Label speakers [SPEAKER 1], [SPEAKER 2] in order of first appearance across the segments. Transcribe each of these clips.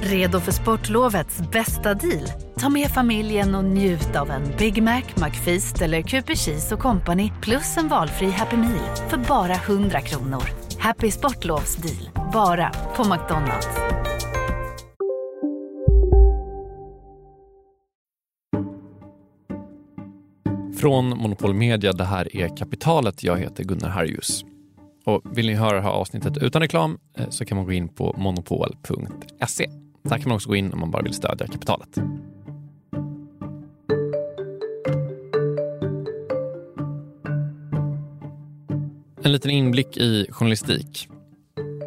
[SPEAKER 1] Redo för sportlovets bästa deal? Ta med familjen och njut av en Big Mac, McFeast eller Cooper Cheese och Company plus en valfri Happy Meal för bara 100 kronor. Happy Sportlovs deal, bara på McDonalds.
[SPEAKER 2] Från Monopol Media, det här är Kapitalet. Jag heter Gunnar Harjus. Och vill ni höra det här avsnittet utan reklam eh, så kan man gå in på monopol.se. Där kan man också gå in om man bara vill stödja kapitalet. En liten inblick i journalistik.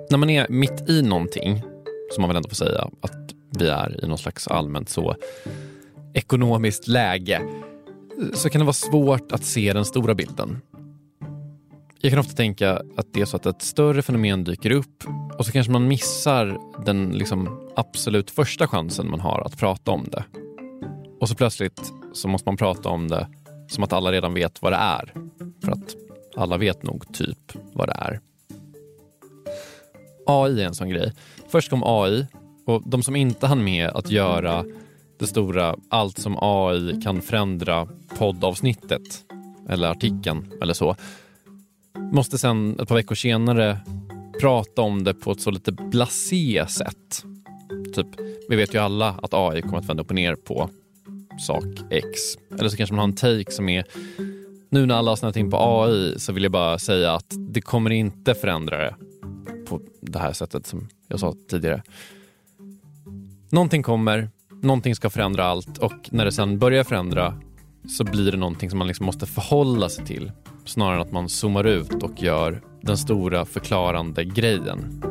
[SPEAKER 2] När man är mitt i någonting, som man väl ändå får säga att vi är i någon slags allmänt så ekonomiskt läge, så kan det vara svårt att se den stora bilden. Jag kan ofta tänka att det är så att ett större fenomen dyker upp och så kanske man missar den liksom absolut första chansen man har att prata om det. Och så plötsligt så måste man prata om det som att alla redan vet vad det är. För att alla vet nog typ vad det är. AI är en sån grej. Först kom AI och de som inte hann med att göra det stora allt som AI kan förändra poddavsnittet eller artikeln eller så måste sen ett par veckor senare prata om det på ett så lite blasé sätt. Typ, vi vet ju alla att AI kommer att vända upp och ner på sak X. Eller så kanske man har en take som är nu när alla har snöat in på AI så vill jag bara säga att det kommer inte förändra det på det här sättet som jag sa tidigare. Någonting kommer, någonting ska förändra allt och när det sen börjar förändra så blir det någonting som man liksom måste förhålla sig till snarare än att man zoomar ut och gör den stora förklarande grejen.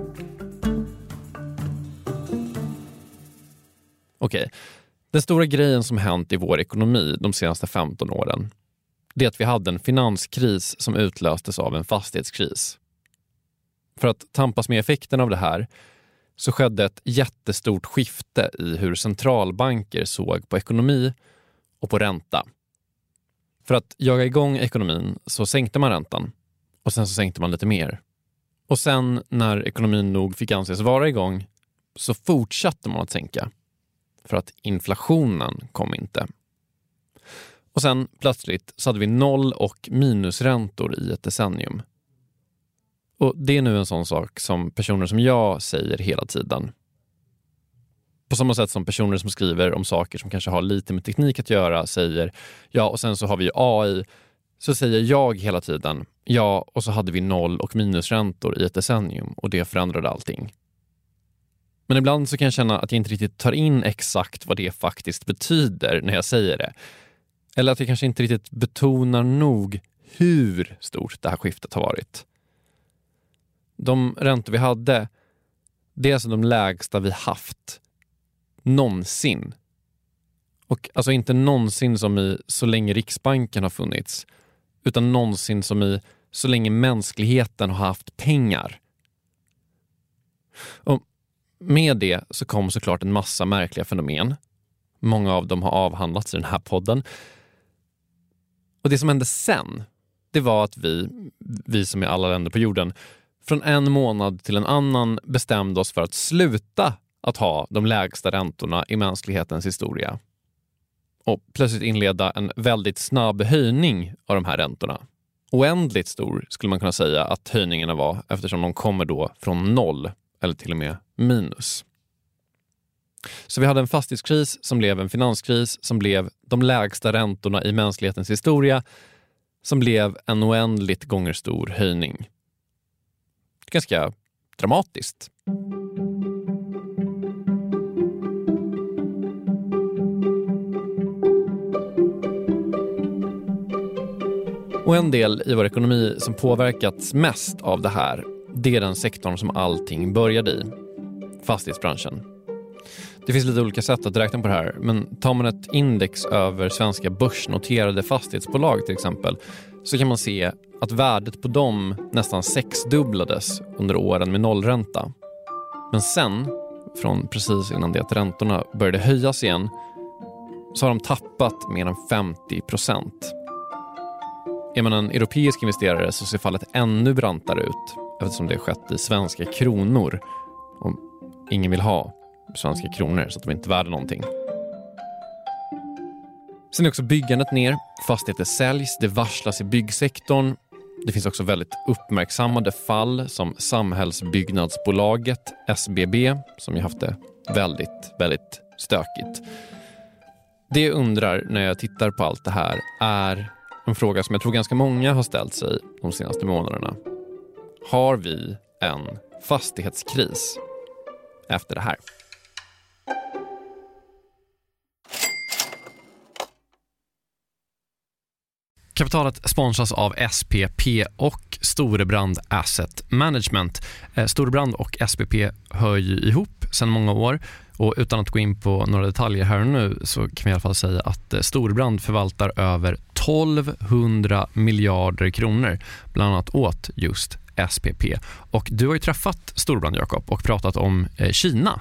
[SPEAKER 2] Okej, okay. den stora grejen som hänt i vår ekonomi de senaste 15 åren det är att vi hade en finanskris som utlöstes av en fastighetskris. För att tampas med effekten av det här så skedde ett jättestort skifte i hur centralbanker såg på ekonomi och på ränta. För att jaga igång ekonomin så sänkte man räntan och sen så sänkte man lite mer. Och sen när ekonomin nog fick anses vara igång så fortsatte man att sänka. För att inflationen kom inte. Och sen plötsligt så hade vi noll och minusräntor i ett decennium. Och Det är nu en sån sak som personer som jag säger hela tiden. På samma sätt som personer som skriver om saker som kanske har lite med teknik att göra säger ja, och sen så har vi AI. Så säger jag hela tiden ja, och så hade vi noll och minusräntor i ett decennium och det förändrade allting. Men ibland så kan jag känna att jag inte riktigt tar in exakt vad det faktiskt betyder när jag säger det. Eller att jag kanske inte riktigt betonar nog hur stort det här skiftet har varit. De räntor vi hade, det är alltså de lägsta vi haft någonsin. Och alltså inte någonsin som i så länge Riksbanken har funnits, utan någonsin som i så länge mänskligheten har haft pengar. Och med det så kom såklart en massa märkliga fenomen. Många av dem har avhandlats i den här podden. Och det som hände sen, det var att vi, vi som är alla länder på jorden, från en månad till en annan bestämde oss för att sluta att ha de lägsta räntorna i mänsklighetens historia. Och plötsligt inleda en väldigt snabb höjning av de här räntorna. Oändligt stor skulle man kunna säga att höjningarna var eftersom de kommer då från noll eller till och med minus. Så vi hade en fastighetskris som blev en finanskris som blev de lägsta räntorna i mänsklighetens historia som blev en oändligt gånger stor höjning. Ganska dramatiskt. Och en del i vår ekonomi som påverkats mest av det här, det är den sektorn som allting började i. Fastighetsbranschen. Det finns lite olika sätt att räkna på det här, men tar man ett index över svenska börsnoterade fastighetsbolag till exempel, så kan man se att värdet på dem nästan sexdubblades under åren med nollränta. Men sen, från precis innan det att räntorna började höjas igen, så har de tappat mer än 50 procent. Är man en europeisk investerare så ser fallet ännu brantare ut eftersom det skett i svenska kronor. Och ingen vill ha svenska kronor så att de inte är värda någonting. Sen är också byggandet ner, fastigheter säljs, det varslas i byggsektorn. Det finns också väldigt uppmärksammade fall som Samhällsbyggnadsbolaget, SBB, som ju haft det väldigt, väldigt stökigt. Det jag undrar när jag tittar på allt det här är en fråga som jag tror ganska många har ställt sig de senaste månaderna. Har vi en fastighetskris efter det här? Kapitalet sponsras av SPP och Storebrand Asset Management. Eh, Storebrand och SPP hör ju ihop sedan många år och utan att gå in på några detaljer här och nu så kan vi i alla fall säga att eh, Storbrand förvaltar över 1200 miljarder kronor bland annat åt just SPP. Och du har ju träffat Storbrand Jakob, och pratat om eh, Kina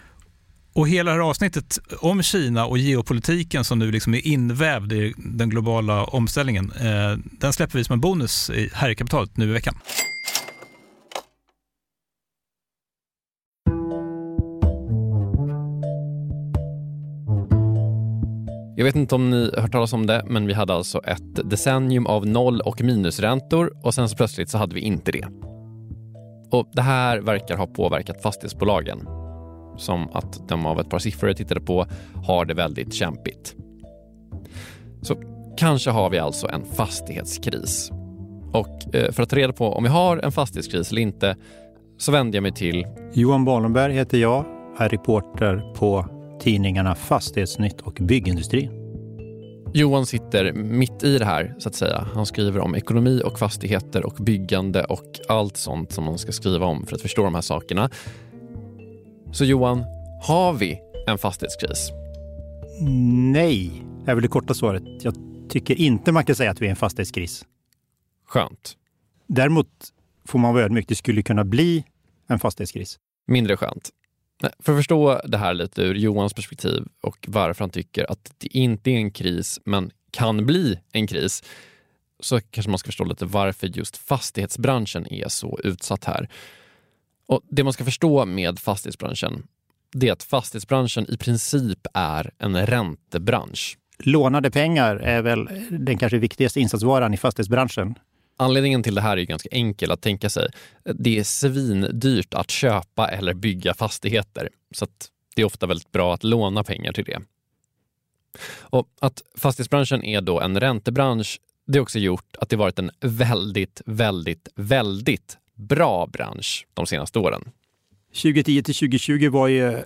[SPEAKER 3] Och hela det här avsnittet om Kina och geopolitiken som nu liksom är invävd i den globala omställningen, eh, den släpper vi som en bonus här i kapitalet nu i veckan.
[SPEAKER 2] Jag vet inte om ni har hört talas om det, men vi hade alltså ett decennium av noll och minusräntor och sen så plötsligt så hade vi inte det. Och Det här verkar ha påverkat fastighetsbolagen som att de av ett par siffror jag tittade på har det väldigt kämpigt. Så kanske har vi alltså en fastighetskris. Och eh, för att ta reda på om vi har en fastighetskris eller inte så vänder jag mig till
[SPEAKER 4] Johan Barnberg heter jag, är reporter på tidningarna Fastighetsnytt och Byggindustri.
[SPEAKER 2] Johan sitter mitt i det här, så att säga. Han skriver om ekonomi och fastigheter och byggande och allt sånt som man ska skriva om för att förstå de här sakerna. Så Johan, har vi en fastighetskris?
[SPEAKER 4] Nej, är väl det korta svaret. Jag tycker inte man kan säga att vi är en fastighetskris.
[SPEAKER 2] Skönt.
[SPEAKER 4] Däremot får man vara ödmjuk. Det skulle kunna bli en fastighetskris.
[SPEAKER 2] Mindre skönt. För att förstå det här lite ur Johans perspektiv och varför han tycker att det inte är en kris men kan bli en kris så kanske man ska förstå lite varför just fastighetsbranschen är så utsatt här. Och Det man ska förstå med fastighetsbranschen det är att fastighetsbranschen i princip är en räntebransch.
[SPEAKER 4] Lånade pengar är väl den kanske viktigaste insatsvaran i fastighetsbranschen.
[SPEAKER 2] Anledningen till det här är ganska enkel att tänka sig. Det är svindyrt att köpa eller bygga fastigheter. Så det är ofta väldigt bra att låna pengar till det. Och Att fastighetsbranschen är då en räntebransch det har också gjort att det varit en väldigt, väldigt, väldigt bra bransch de senaste åren.
[SPEAKER 4] 2010 till 2020 var ju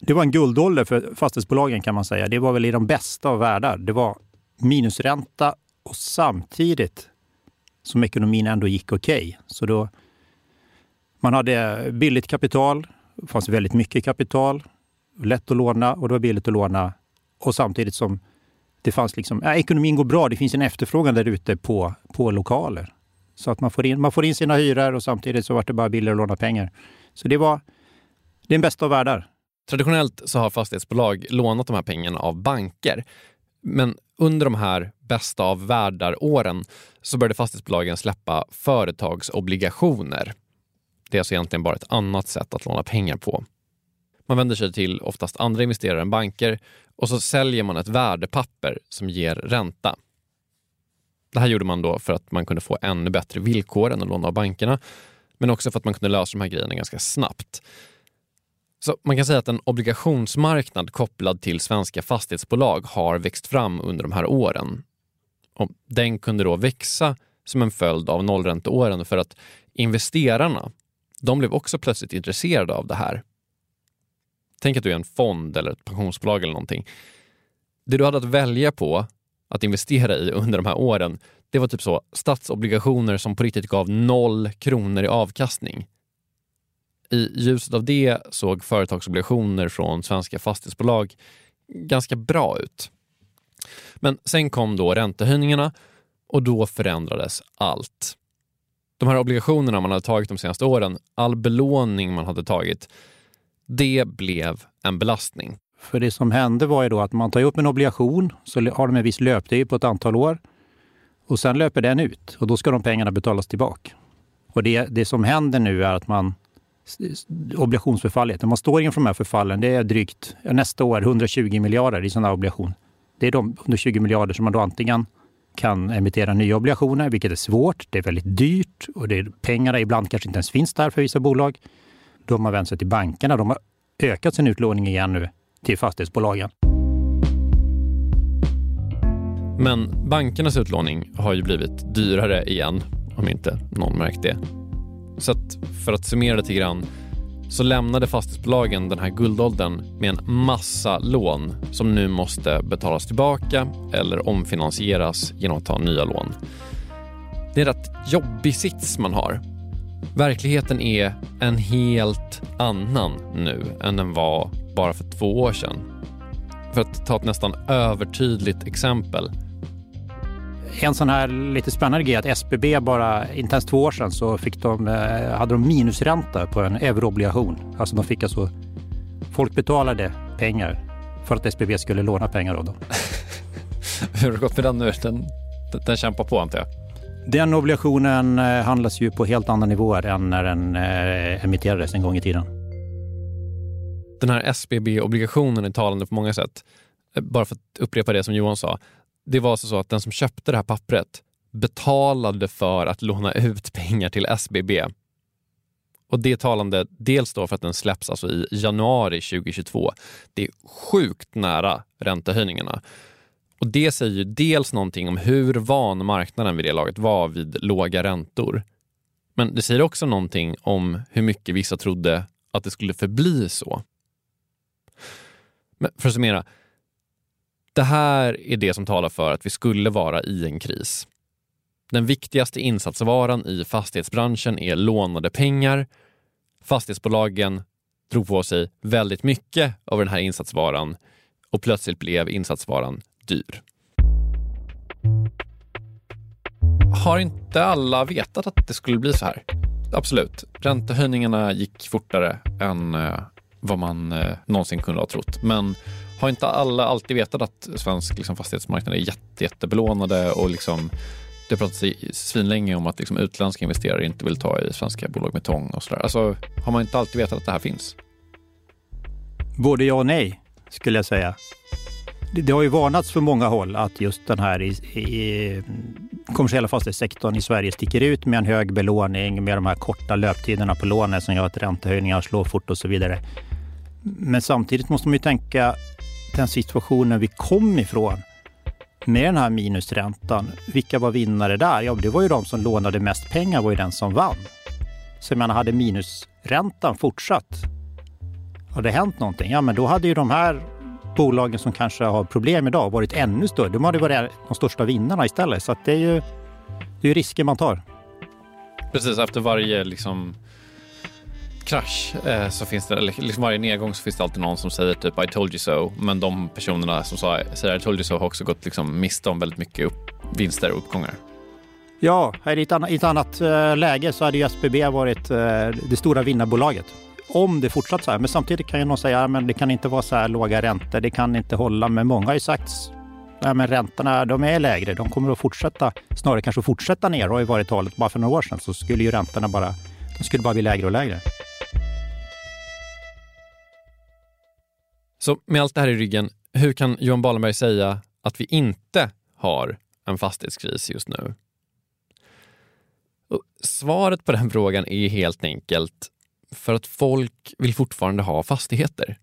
[SPEAKER 4] det var en guldålder för fastighetsbolagen kan man säga. Det var väl i de bästa av världar. Det var minusränta och samtidigt som ekonomin ändå gick okej. Okay. Så då man hade billigt kapital, det fanns väldigt mycket kapital, lätt att låna och det var billigt att låna. Och samtidigt som det fanns liksom, ja, ekonomin går bra, det finns en efterfrågan där ute på, på lokaler. Så att man får in, man får in sina hyror och samtidigt så vart det bara billigare att låna pengar. Så det var den bästa av världar.
[SPEAKER 2] Traditionellt så har fastighetsbolag lånat de här pengarna av banker. Men under de här bästa av världar-åren så började fastighetsbolagen släppa företagsobligationer. Det är alltså egentligen bara ett annat sätt att låna pengar på. Man vänder sig till oftast andra investerare än banker och så säljer man ett värdepapper som ger ränta. Det här gjorde man då för att man kunde få ännu bättre villkor än att låna av bankerna, men också för att man kunde lösa de här grejerna ganska snabbt. Så man kan säga att en obligationsmarknad kopplad till svenska fastighetsbolag har växt fram under de här åren. Och den kunde då växa som en följd av nollränteåren för att investerarna, de blev också plötsligt intresserade av det här. Tänk att du är en fond eller ett pensionsbolag eller någonting. Det du hade att välja på att investera i under de här åren, det var typ så statsobligationer som på riktigt gav noll kronor i avkastning. I ljuset av det såg företagsobligationer från svenska fastighetsbolag ganska bra ut. Men sen kom då räntehöjningarna och då förändrades allt. De här obligationerna man hade tagit de senaste åren, all belåning man hade tagit, det blev en belastning.
[SPEAKER 4] För det som hände var ju då att man tar upp en obligation, så har de en viss löptid på ett antal år och sen löper den ut och då ska de pengarna betalas tillbaka. Och det, det som händer nu är att man obligationsförfallet, när man står inför de här förfallen, det är drygt nästa år 120 miljarder i sådana obligation. Det är de 120 miljarder som man då antingen kan emittera nya obligationer, vilket är svårt. Det är väldigt dyrt och det är, pengarna ibland kanske inte ens finns där för vissa bolag. De har vänt sig till bankerna. De har ökat sin utlåning igen nu till fastighetsbolagen.
[SPEAKER 2] Men bankernas utlåning har ju blivit dyrare igen, om inte någon märkt det. Så att för att summera lite grann så lämnade fastighetsbolagen den här guldåldern med en massa lån som nu måste betalas tillbaka eller omfinansieras genom att ta nya lån. Det är en rätt jobbig sits man har. Verkligheten är en helt annan nu än den var bara för två år sedan. För att ta ett nästan övertydligt exempel
[SPEAKER 4] en sån här lite spännande grej att SBB bara, inte ens två år sedan, så fick de, eh, hade de minusränta på en euroobligation. Alltså de fick alltså, folk betalade pengar för att SBB skulle låna pengar av dem.
[SPEAKER 2] Hur har det gått med den nu? Den, den kämpar på antar jag?
[SPEAKER 4] Den obligationen eh, handlas ju på helt andra nivåer än när den eh, emitterades en gång i tiden.
[SPEAKER 2] Den här SBB-obligationen är talande på många sätt. Eh, bara för att upprepa det som Johan sa det var alltså så att den som köpte det här pappret betalade för att låna ut pengar till SBB. Och det är talande dels då för att den släpps alltså i januari 2022. Det är sjukt nära räntehöjningarna. Och det säger ju dels någonting om hur van marknaden vid det laget var vid låga räntor. Men det säger också någonting om hur mycket vissa trodde att det skulle förbli så. Men för att summera, det här är det som talar för att vi skulle vara i en kris. Den viktigaste insatsvaran i fastighetsbranschen är lånade pengar. Fastighetsbolagen drog på sig väldigt mycket av den här insatsvaran och plötsligt blev insatsvaran dyr. Har inte alla vetat att det skulle bli så här? Absolut. Räntehöjningarna gick fortare än eh, vad man eh, någonsin kunde ha trott. Men har inte alla alltid vetat att svensk liksom, fastighetsmarknad är jätte, jättebelånade och liksom, det har pratats svinlänge om att liksom, utländska investerare inte vill ta i svenska bolag med tång och sådär. Alltså, har man inte alltid vetat att det här finns?
[SPEAKER 4] Både ja och nej, skulle jag säga. Det, det har ju varnats från många håll att just den här i, i, kommersiella fastighetssektorn i Sverige sticker ut med en hög belåning, med de här korta löptiderna på lånen som gör att räntehöjningar slår fort och så vidare. Men samtidigt måste man ju tänka den situationen vi kom ifrån med den här minusräntan. Vilka var vinnare där? Ja, det var ju de som lånade mest pengar var ju den som vann. Så jag menar, hade minusräntan fortsatt, hade det hänt någonting, ja men då hade ju de här bolagen som kanske har problem idag varit ännu större. De hade varit de största vinnarna istället. Så det är ju det är risker man tar.
[SPEAKER 2] Precis, efter varje liksom krasch eh, så finns det, liksom varje nedgång så finns det alltid någon som säger typ I told you so. Men de personerna som sa, säger I told you so har också gått liksom miste om väldigt mycket upp, vinster och uppgångar.
[SPEAKER 4] Ja, i ett annat, i ett annat uh, läge så hade ju SBB varit uh, det stora vinnarbolaget. Om det fortsatt så här. Men samtidigt kan ju någon säga att det kan inte vara så här låga räntor. Det kan inte hålla. Men många har ju sagt att men räntorna de är lägre. De kommer att fortsätta, snarare kanske fortsätta ner. Det har ju varit talet bara för några år sedan så skulle ju räntorna bara, de skulle bara bli lägre och lägre.
[SPEAKER 2] Så med allt det här i ryggen, hur kan Johan Balenberg säga att vi inte har en fastighetskris just nu? Och svaret på den frågan är helt enkelt för att folk vill fortfarande ha fastigheter.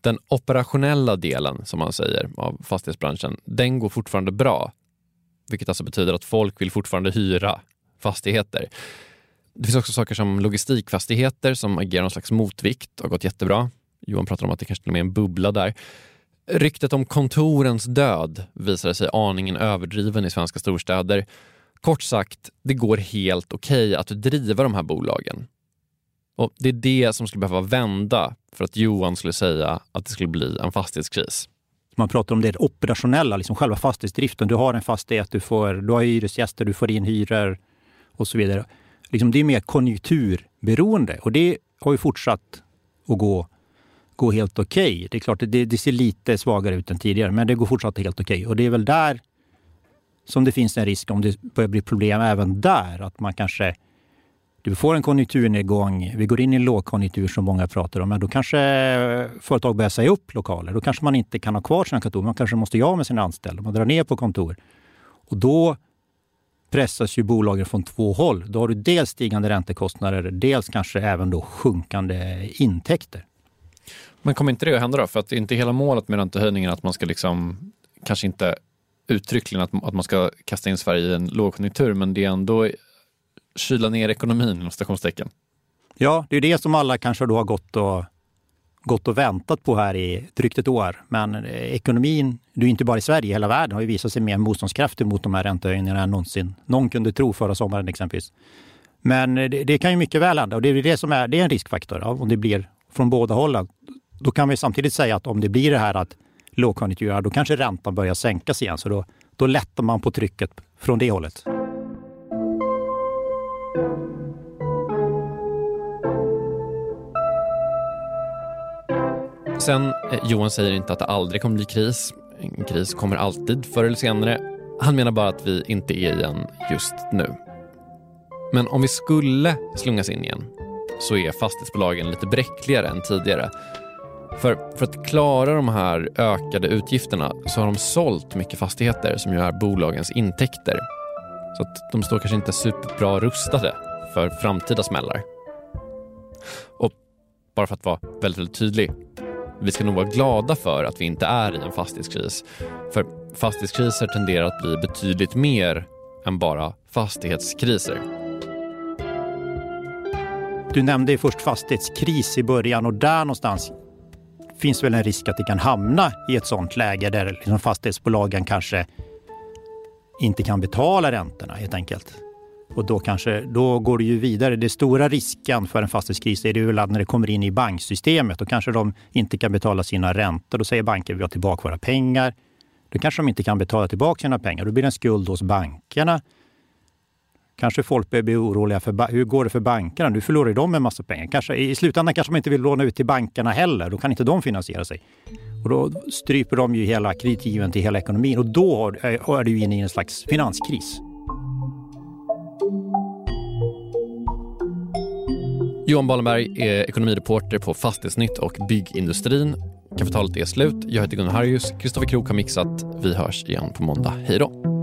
[SPEAKER 2] Den operationella delen, som man säger, av fastighetsbranschen, den går fortfarande bra. Vilket alltså betyder att folk vill fortfarande hyra fastigheter. Det finns också saker som logistikfastigheter som agerar någon slags motvikt och har gått jättebra. Johan pratar om att det kanske till och med är en bubbla där. Ryktet om kontorens död visade sig aningen överdriven i svenska storstäder. Kort sagt, det går helt okej okay att driva de här bolagen. Och Det är det som skulle behöva vända för att Johan skulle säga att det skulle bli en fastighetskris.
[SPEAKER 4] Man pratar om det operationella, liksom själva fastighetsdriften. Du har en fastighet, du, får, du har hyresgäster, du får in hyror och så vidare. Liksom det är mer konjunkturberoende och det har ju fortsatt att gå, gå helt okej. Okay. Det är klart, det, det ser lite svagare ut än tidigare, men det går fortsatt helt okej. Okay. Och det är väl där som det finns en risk om det börjar bli problem även där, att man kanske du får en konjunkturnedgång, vi går in i en lågkonjunktur som många pratar om, men då kanske företag börjar säga upp lokaler. Då kanske man inte kan ha kvar sina kontor. Man kanske måste göra med sina anställda. Man drar ner på kontor. Och då pressas ju bolagen från två håll. Då har du dels stigande räntekostnader, dels kanske även då sjunkande intäkter.
[SPEAKER 2] Men kommer inte det att hända då? För att det är inte hela målet med räntehöjningen att man ska liksom, kanske inte uttryckligen att, att man ska kasta in Sverige i en lågkonjunktur, men det är ändå kyla ner ekonomin inom stationstecken.
[SPEAKER 4] Ja, det är det som alla kanske då har gått och, gått och väntat på här i drygt ett år. Men eh, ekonomin, det är inte bara i Sverige, hela världen har ju visat sig mer motståndskraftig mot de här räntehöjningarna än någonsin någon kunde tro förra sommaren exempelvis. Men eh, det, det kan ju mycket väl hända och det är det som är, det är en riskfaktor. Ja, om det blir från båda hållen. Då kan vi samtidigt säga att om det blir det här att lågkonjunktur, då kanske räntan börjar sänkas igen. Så då, då lättar man på trycket från det hållet.
[SPEAKER 2] Sen, eh, Johan säger inte att det aldrig kommer bli kris. En kris kommer alltid förr eller senare. Han menar bara att vi inte är i en just nu. Men om vi skulle slungas in igen så är fastighetsbolagen lite bräckligare än tidigare. För, för att klara de här ökade utgifterna så har de sålt mycket fastigheter som ju är bolagens intäkter. Så att de står kanske inte superbra rustade för framtida smällar. Och bara för att vara väldigt, väldigt tydlig. Vi ska nog vara glada för att vi inte är i en fastighetskris. För fastighetskriser tenderar att bli betydligt mer än bara fastighetskriser.
[SPEAKER 4] Du nämnde ju först fastighetskris i början och där någonstans finns väl en risk att det kan hamna i ett sånt läge där liksom fastighetsbolagen kanske inte kan betala räntorna helt enkelt. Och då, kanske, då går det ju vidare. Den stora risken för en fastighetskris är det väl att när det kommer in i banksystemet, då kanske de inte kan betala sina räntor. Då säger banken vi har tillbaka våra pengar. Då kanske de inte kan betala tillbaka sina pengar. Då blir det en skuld hos bankerna. Kanske folk börjar bli oroliga för hur går det för bankerna? Nu förlorar de en massa pengar. Kanske, I slutändan kanske man inte vill låna ut till bankerna heller. Då kan inte de finansiera sig. Och då stryper de ju hela kreditgivningen till hela ekonomin och då eh, är du inne i en slags finanskris.
[SPEAKER 2] Johan Ballenberg är ekonomireporter på Fastighetsnytt och Byggindustrin. Kapitalet är slut. Jag heter Gunnar Harrius. Kristoffer Krook har mixat. Vi hörs igen på måndag. Hej då!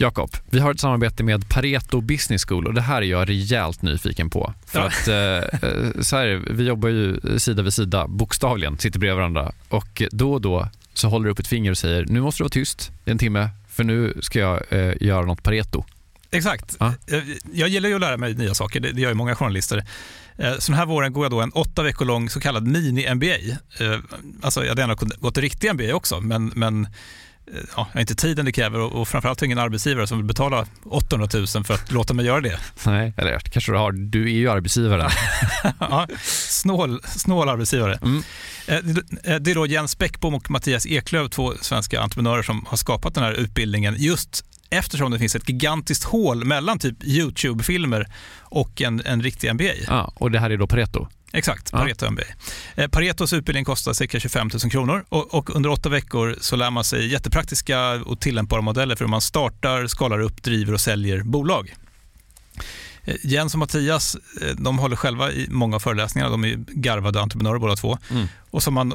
[SPEAKER 2] Jakob, vi har ett samarbete med Pareto Business School och det här är jag rejält nyfiken på. För att, eh, eh, så här, vi jobbar ju sida vid sida, bokstavligen, sitter bredvid varandra och då och då så håller du upp ett finger och säger nu måste du vara tyst en timme för nu ska jag eh, göra något Pareto.
[SPEAKER 3] Exakt. Ah. Jag gillar ju att lära mig nya saker, det gör ju många journalister. Så den här våren går jag då en åtta veckor lång så kallad mini-MBA. Alltså jag hade gärna gått riktig MBA också, men, men ja, jag har inte tiden det kräver och, och framförallt ingen arbetsgivare som vill betala 800 000 för att låta mig göra det.
[SPEAKER 2] Nej, eller kanske du har. Du är ju arbetsgivare.
[SPEAKER 3] ja, snål, snål arbetsgivare. Mm. Eh, det är då Jens Bäckbom och Mattias Eklöf, två svenska entreprenörer som har skapat den här utbildningen just eftersom det finns ett gigantiskt hål mellan typ YouTube-filmer och en, en riktig MBA.
[SPEAKER 2] Ja, och det här är då Pareto?
[SPEAKER 3] Exakt, Pareto ja. MBA. Eh, Paretos utbildning kostar cirka 25 000 kronor och, och, under åtta veckor så lär man sig jättepraktiska och tillämpbara modeller för hur man startar, skalar upp, driver och säljer bolag. Eh, Jens och Mattias eh, de håller själva i många av föreläsningarna. De är garvade entreprenörer båda två.
[SPEAKER 2] Mm.
[SPEAKER 3] Och har man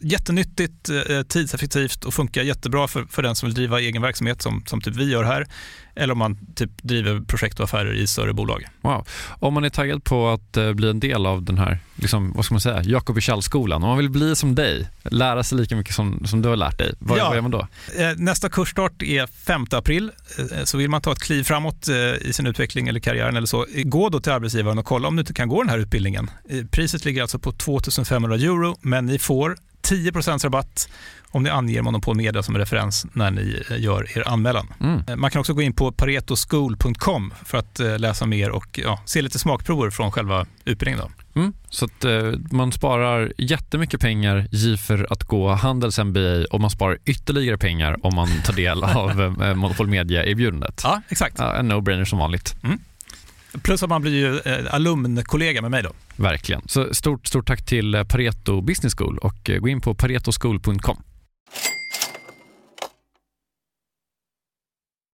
[SPEAKER 3] Jättenyttigt, eh, tidseffektivt och funkar jättebra för, för den som vill driva egen verksamhet som, som typ vi gör här, eller om man typ driver projekt och affärer i större bolag.
[SPEAKER 2] Wow. Om man är taggad på att eh, bli en del av den här, liksom, vad ska man säga, Jakob skolan om man vill bli som dig, lära sig lika mycket som, som du har lärt dig, vad,
[SPEAKER 3] Ja.
[SPEAKER 2] vad gör man då?
[SPEAKER 3] Eh, Nästa kursstart är 5 april, Eh, så vill man ta ett kliv framåt eh, i sin utveckling eller karriären eller så, eh, gå då till arbetsgivaren och kolla om du inte kan gå den här utbildningen. Eh, Priset ligger alltså på 2500 euro, men ni får 10% rabatt om ni anger Monopol Media som referens när ni eh, gör er anmälan.
[SPEAKER 2] Mm.
[SPEAKER 3] Eh, Man kan också gå in på paretoschool.com för att eh, läsa mer och ja, se lite smakprover från själva utbildningen. Då.
[SPEAKER 2] Mm. Så att eh, man sparar jättemycket pengar för att gå Handels MBA och man sparar ytterligare pengar om man tar del av eh, Monopol Media-erbjudandet.
[SPEAKER 3] Ja, exakt.
[SPEAKER 2] Ja, en no-brainer som vanligt.
[SPEAKER 3] Plus att man blir ju eh, alumnkollega med mig. då.
[SPEAKER 2] Verkligen. Så stort, stort tack till eh, Pareto Business School och eh, gå in på paretoschool.com.